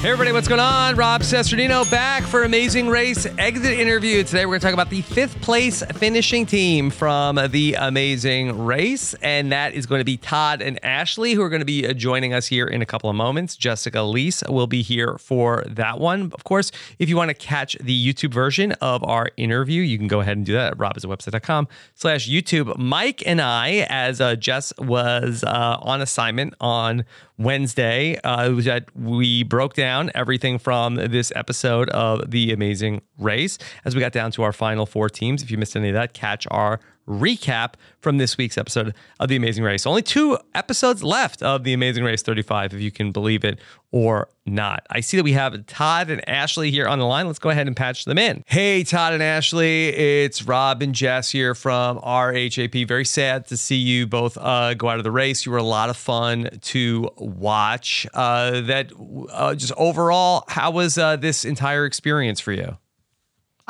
Hey everybody, what's going on? Rob Cesternino back for Amazing Race exit interview. Today we're going to talk about the fifth place finishing team from the Amazing Race, and that is going to be Todd and Ashley, who are going to be joining us here in a couple of moments. Jessica Liese will be here for that one. Of course, if you want to catch the YouTube version of our interview, you can go ahead and do that at robhasawebsite.com slash YouTube. Mike and I, as uh, Jess was uh, on assignment on Wednesday, uh, was we broke down everything from this episode of The Amazing Race as we got down to our final four teams. If you missed any of that, catch our recap from this week's episode of The Amazing Race. Only two episodes left of The Amazing Race 35, if you can believe it or not. I see that we have Todd and Ashley here on the line. Let's go ahead and patch them in. Hey, Todd and Ashley, it's Rob and Jess here from RHAP. Very sad to see you both uh, go out of the race. You were a lot of fun to watch. Uh, that uh, just overall, how was uh, this entire experience for you?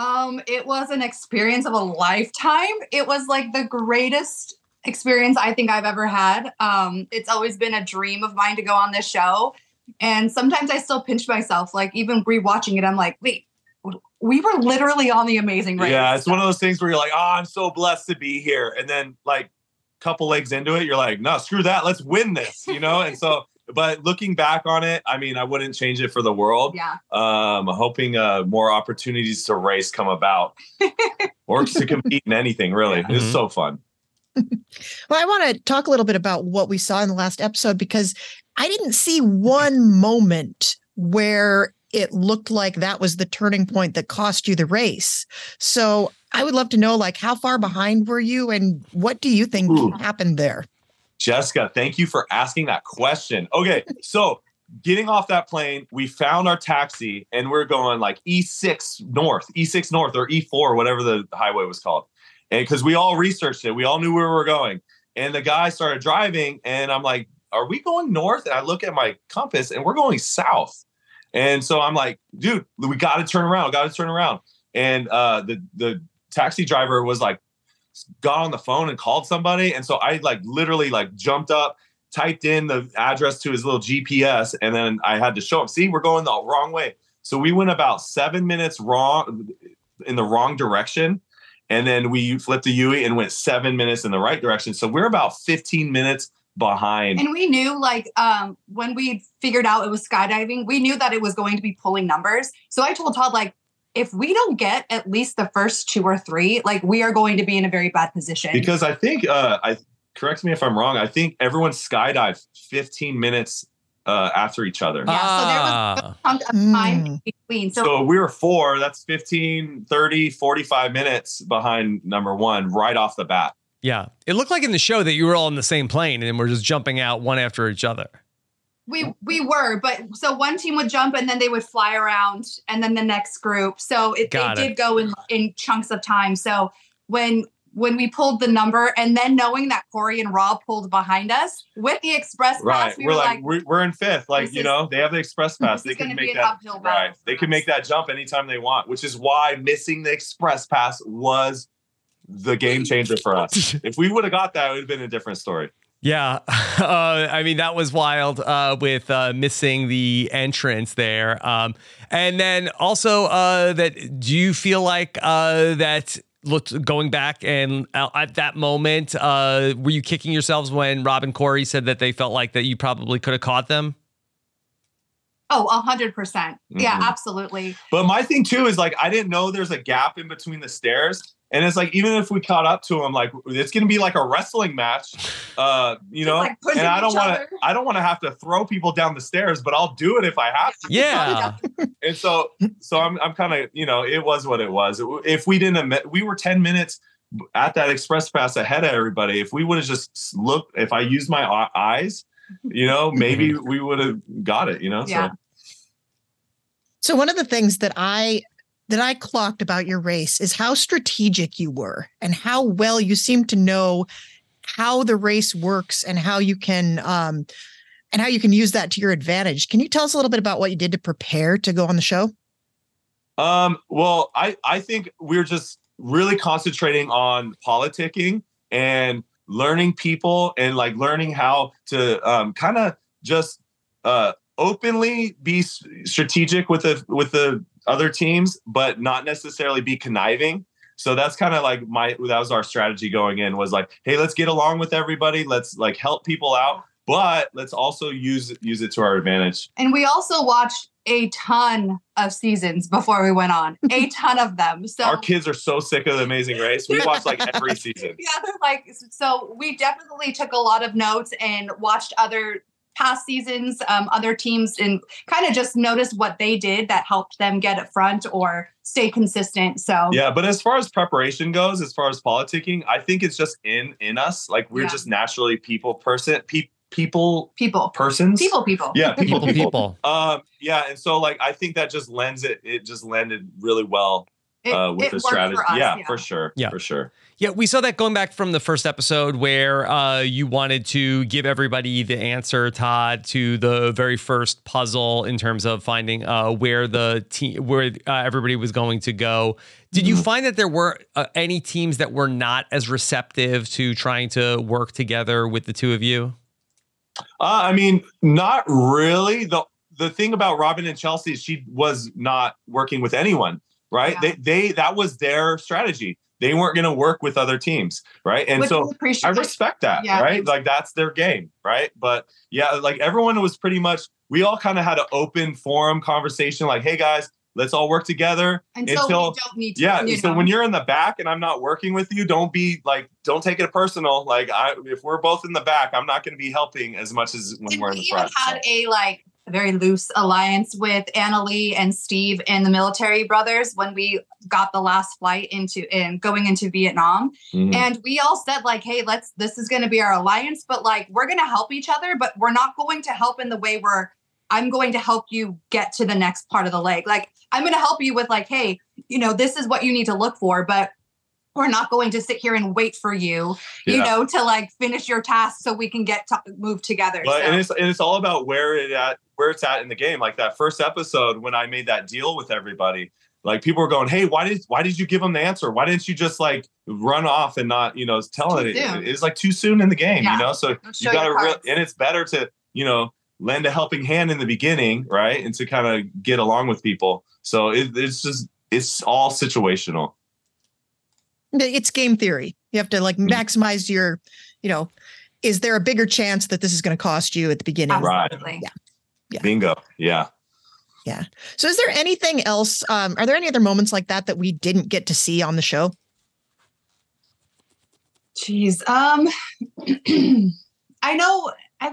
Um, it was an experience of a lifetime. It was like the greatest experience I think I've ever had. Um, it's always been a dream of mine to go on this show. And sometimes I still pinch myself, like even rewatching it, I'm like, wait, we were literally on the amazing race. Yeah, it's one of those things where you're like, oh, I'm so blessed to be here. And then like a couple legs into it, you're like, no, screw that. Let's win this, you know? and so but looking back on it, I mean, I wouldn't change it for the world. Yeah. Um, hoping uh, more opportunities to race come about or to compete in anything, really. It's Mhm. so fun. Well, I want to talk a little bit about what we saw in the last episode because I didn't see one moment where it looked like that was the turning point that cost you the race. So I would love to know, like, how far behind were you and what do you think Ooh. happened there? Jessica, thank you for asking that question. Okay, so getting off that plane, we found our taxi and we're going like E6 north, E6 north or E4, whatever the highway was called. And because we all researched it, we all knew where we were going. And the guy started driving, and I'm like, Are we going north? And I look at my compass and we're going south. And so I'm like, dude, we got to turn around, got to turn around. And uh, the the taxi driver was like, got on the phone and called somebody. And so I like literally like jumped up typed in the address to his little GPS, and then I had to show him. See, we're going the wrong way. So we went about seven minutes wrong in the wrong direction, and then we flipped a Yui and went seven minutes in the right direction. So we're about 15 minutes behind. And we knew, like, um, when we figured out it was skydiving, we knew that it was going to be pulling numbers. So I told Todd, like, if we don't get at least the first two or three, like, we are going to be in a very bad position. because I think uh, I correct me if I'm wrong. I think everyone skydived 15 minutes uh, after each other. yeah, so there was a chunk of time in between. So, So we were four. That's 15, 30, 45 minutes behind number one right off the bat. Yeah. It looked like in the show that you were all in the same plane and we're just jumping out one after each other. We we were, but so one team would jump and then they would fly around, and then the next group. So it, Got they it. did go in in chunks of time. So when when we pulled the number, and then knowing that Corey and Rob pulled behind us with the express pass, Right. we we're were like, like, we're, we're in fifth. Like, you is- know, they have the express pass. They can make that right. They can make that jump anytime they want, which is why missing the express pass was the game changer for us. if we would have got that, it would have been a different story. Yeah. Uh, I mean, that was wild uh, with uh, missing the entrance there. Um, and then also, uh, that do you feel like uh, that looked going back and uh, at that moment, uh, were you kicking yourselves when Rob and Corey said that they felt like that you probably could have caught them? oh, a hundred percent, yeah, Mhm. absolutely. But my thing too is like I didn't know there's a gap in between the stairs. And it's like even if we caught up to him, like it's gonna be like a wrestling match, uh, you know. like and I don't want to. I don't want to have to throw people down the stairs, but I'll do it if I have to. Yeah. and so, so I'm, I'm kind of, you know, it was what it was. If we didn't, admit, we were 10 minutes at that express pass ahead of everybody. If we would have just looked, if I used my eyes, you know, maybe we would have got it. You know, Yeah. so So one of the things that I that I clocked about your race is how strategic you were and how well you seem to know how the race works and how you can um and how you can use that to your advantage. Can you tell us a little bit about what you did to prepare to go on the show? Um, well, I, I think we're just really concentrating on politicking and learning people and like learning how to um, kind of just uh, openly be strategic with the with the other teams, but not necessarily be conniving. So that's kind of like my that was our strategy going in was like, hey, let's get along with everybody, let's like help people out, but let's also use use it to our advantage. And we also watched a ton of seasons before we went on, a ton of them. So Our kids are so sick of the Amazing Race. We watch like every season. yeah, like so we definitely took a lot of notes and watched other past seasons, um, other teams, and kind of just notice what they did that helped them get up front or stay consistent. So Yeah, but as far as preparation goes, as far as politicking, I think it's just in in us. Like we're Yeah. just naturally people person pe- people people persons people people yeah people People, people, people. um yeah and so like i think that just lends it it just landed really well It- uh with it the strategy for us, yeah, yeah. for sure Yeah. for sure Yeah, we saw that going back from the first episode where uh, you wanted to give everybody the answer, Todd, to the very first puzzle in terms of finding uh, where the team, where uh, everybody was going to go. Did you find that there were uh, any teams that were not as receptive to trying to work together with the two of you? Uh, I mean, not really. the The thing about Robbin and Chelsea, is she was not working with anyone, right? Yeah. They they that was their strategy. They weren't going to work with other teams, right? And Which so. I respect that, Yeah. right? Like that's their game, right? But yeah, like everyone was pretty much. We all kind of had an open forum conversation, like, "Hey guys, let's all work together." until, we don't need to. yeah. you So know. when you're in the back and I'm not working with you, don't be like, don't take it personal. Like, I if we're both in the back, I'm not going to be helping as much as when we're we in the even front. had a like very loose alliance with Anna Leigh and Steve and the military brothers when we got the last flight into and going into Vietnam. Mhm. And we all said like, hey, let's this is going to be our alliance, but like we're going to help each other, but we're not going to help in the way where I'm going to help you get to the next part of the leg. Like I'm going to help you with like, hey, you know, this is what you need to look for, but we're not going to sit here and wait for you, you know, to like finish your task so we can get to move together. But So- and it's and it's all about where it at where it's at in the game. Like that first episode when I made that deal with everybody, like people were going, "Hey, why did why did you give them the answer? Why didn't you just like run off and not you know tell it? It's like too soon in the game, Yeah. you know. So you got to re- and it's better to you know lend a helping hand in the beginning, right, and to kind of get along with people. So it, it's just it's all situational. It's game theory. You have to like maximize your, you know, is there a bigger chance that this is going to cost you at the beginning? Right. Yeah. Bingo. Yeah. Yeah. So is there anything else? Um, are there any other moments like that that we didn't get to see on the show? Jeez. Um, I know. I,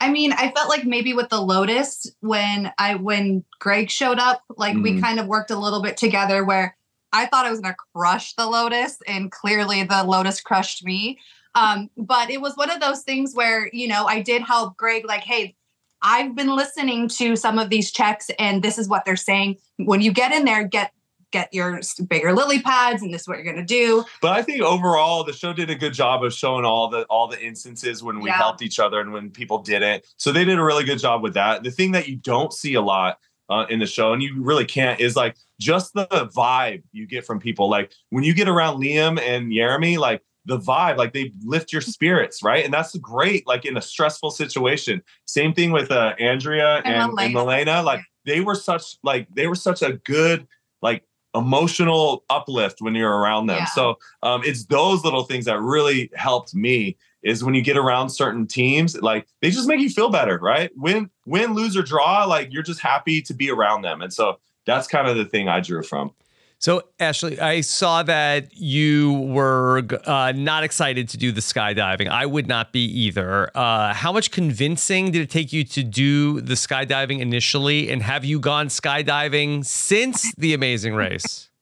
I mean, I felt like maybe with the Lotus when I when Greg showed up, like we Mhm. kind of worked a little bit together. Where I thought I was gonna crush the Lotus, and clearly the Lotus crushed me. Um, but it was one of those things where you know I did help Greg. Like, hey, I've been listening to some of these checks, and this is what they're saying. When you get in there, get get your bigger lily pads, and this is what you're gonna do. But I think overall the show did a good job of showing all the all the instances when we Yeah. helped each other and when people didn't. So they did a really good job with that. The thing that you don't see a lot uh, in the show, and you really can't, is like just the vibe you get from people. Like when you get around Liam and Jeremy, like the vibe, like they lift your spirits, right? And that's great, like in a stressful situation. Same thing with uh, Andrea And and. Malaina. Like they were such like they were such a good like emotional uplift when you're around them. Yeah. So um, it's those little things that really helped me is when you get around certain teams, like they just make you feel better, right? Win, win, lose or draw, like you're just happy to be around them. And so that's kind of the thing I drew from. So, Ashley, I saw that you were uh, not excited to do the skydiving. I would not be either. Uh, how much convincing did it take you to do the skydiving initially? And have you gone skydiving since The Amazing Race?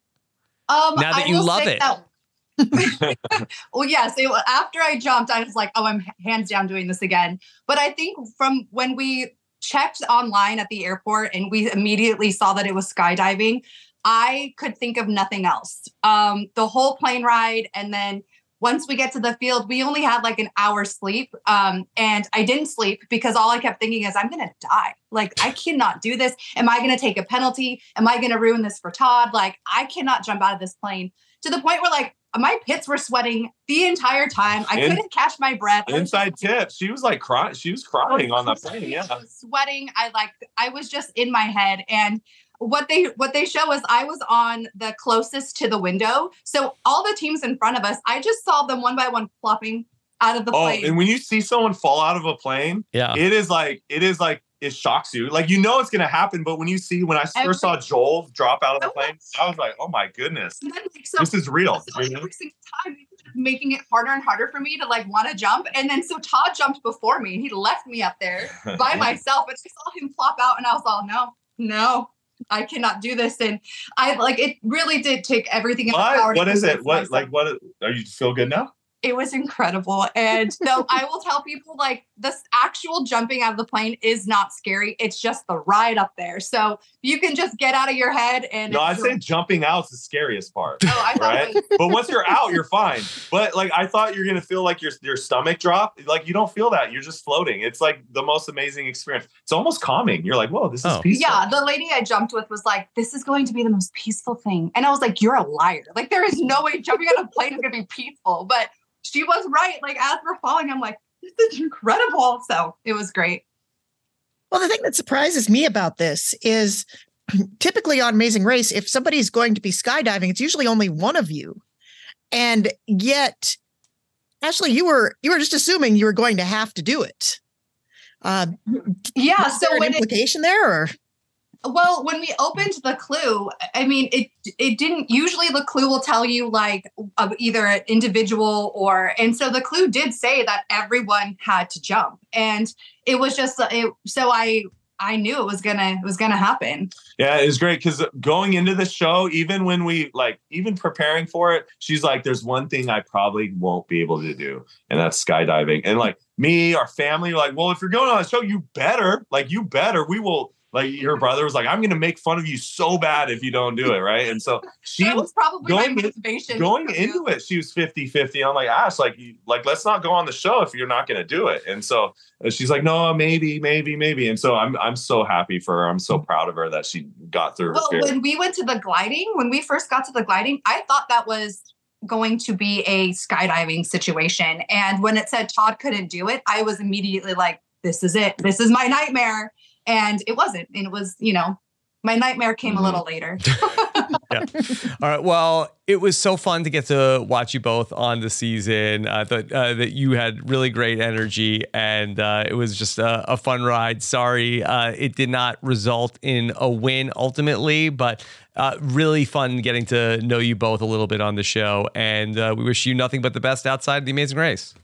Um, Now that I you love it. that- well, yes. it after I jumped, I was like, "Oh, I'm hands down doing this again." But I think from when we checked online at the airport and we immediately saw that it was skydiving, I could think of nothing else. Um, the whole plane ride, and then once we get to the field, we only had like an hour sleep, um, and I didn't sleep because all I kept thinking is, "I'm gonna die. Like, I cannot do this. Am I gonna take a penalty? Am I gonna ruin this for Todd? Like, I cannot jump out of this plane." To the point where like my pits were sweating the entire time. I In- couldn't catch my breath. Inside tip, she was like crying. She was crying on the plane. Yeah. sweating. I like I was just in my head and what they what they show is I was on the closest to the window. So all the teams in front of us, I just saw them one by one flopping out of the Oh, plane. and when you see someone fall out of a plane, Yeah. it is like it is like it shocks you. Like you know it's gonna happen, but when you see when I first saw Joel drop out of the oh plane, I was like, oh my goodness, then, like, so- this is real. So every single time, making it harder and harder for me to like want to jump. And then so Todd jumped before me. And he left me up there by myself. And I saw him flop out, and I was all, no, no, I cannot do this. And I like it really did take everything in my power. What, what is it? What myself. like what are you feel good now? It was incredible. And no, I will tell people like this actual jumping out of the plane is not scary. It's just the ride up there. So you can just get out of your head and No, I'd say jumping out is the scariest part. Oh, I thought right? was- but once you're out, you're fine. But like I thought you're gonna feel like your your stomach drop. Like you don't feel that. You're just floating. It's like the most amazing experience. It's almost calming. You're like, whoa, this is oh. peaceful. Yeah, the lady I jumped with was like, "This is going to be the most peaceful thing," and I was like, "You're a liar! Like there is no way jumping out of a plane is going to be peaceful." But she was right. Like as we're falling, I'm like, "This is incredible!" So it was great. Well, the thing that surprises me about this is typically on Amazing Race, if somebody's going to be skydiving, it's usually only one of you. And yet, Ashley, you were you were just assuming you were going to have to do it. Uh, Yeah. So an when it, implication there, or well, when we opened the clue, I mean, it it didn't. Usually, the clue will tell you like of either an individual or, and so the clue did say that everyone had to jump, and it was just uh, it, so I I knew it was gonna it was gonna happen. Yeah, it was great because going into the show, even when we like, even preparing for it, she's like, "There's one thing I probably won't be able to do, and that's skydiving." And like me, our family, like, "Well, if you're going on a show, you better, like, you better. We will like her brother was like, I'm gonna make fun of you so bad if you don't do it, right? And so she that was probably going in- going into it, she was 50 50. I'm like, Ash, like, you- like, let's not go on the show if you're not going to do it. And so she's like, no, maybe, maybe, maybe. And so I'm, I'm so happy for her. I'm so proud of her that she got through Well, when we went to the gliding, when we first got to the gliding, I thought that was going to be a skydiving situation. And when it said Todd couldn't do it, I was immediately like, this is it. This is my nightmare. And it wasn't. And it was, you know, my nightmare came a little later. yeah. All right. Well, it was so fun to get to watch you both on the season. I thought uh, that you had really great energy and uh, it was just a, a fun ride. Sorry, uh, it did not result in a win ultimately, but uh, really fun getting to know you both a little bit on the show. And uh, we wish you nothing but the best outside of the Amazing Race.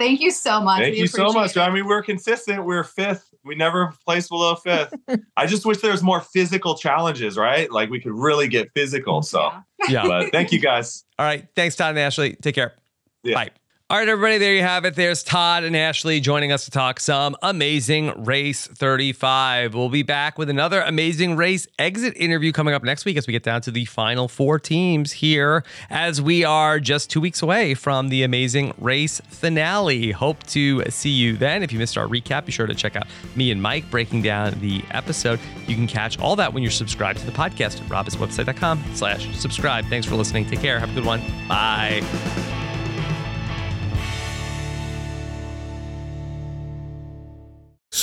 Thank you so much. Thank We you so much. it. I mean, we're consistent. We're fifth. We never placed below fifth. I just wish there was more physical challenges, right? Like we could really get physical. So, Yeah. but thank you guys. All right. Thanks, Todd and Ashley. Take care. Bye. All right, everybody, there you have it. There's Todd and Ashley joining us to talk some amazing race 35. We'll be back with another amazing race exit interview coming up next week as we get down to the final four teams here, as we are just two weeks away from the amazing race finale. Hope to see you then. If you missed our recap, be sure to check out me and Mike breaking down the episode. You can catch all that when you're subscribed to the podcast at robhasawebsite.com slash subscribe. Thanks for listening. Take care. Have a good one. Bye.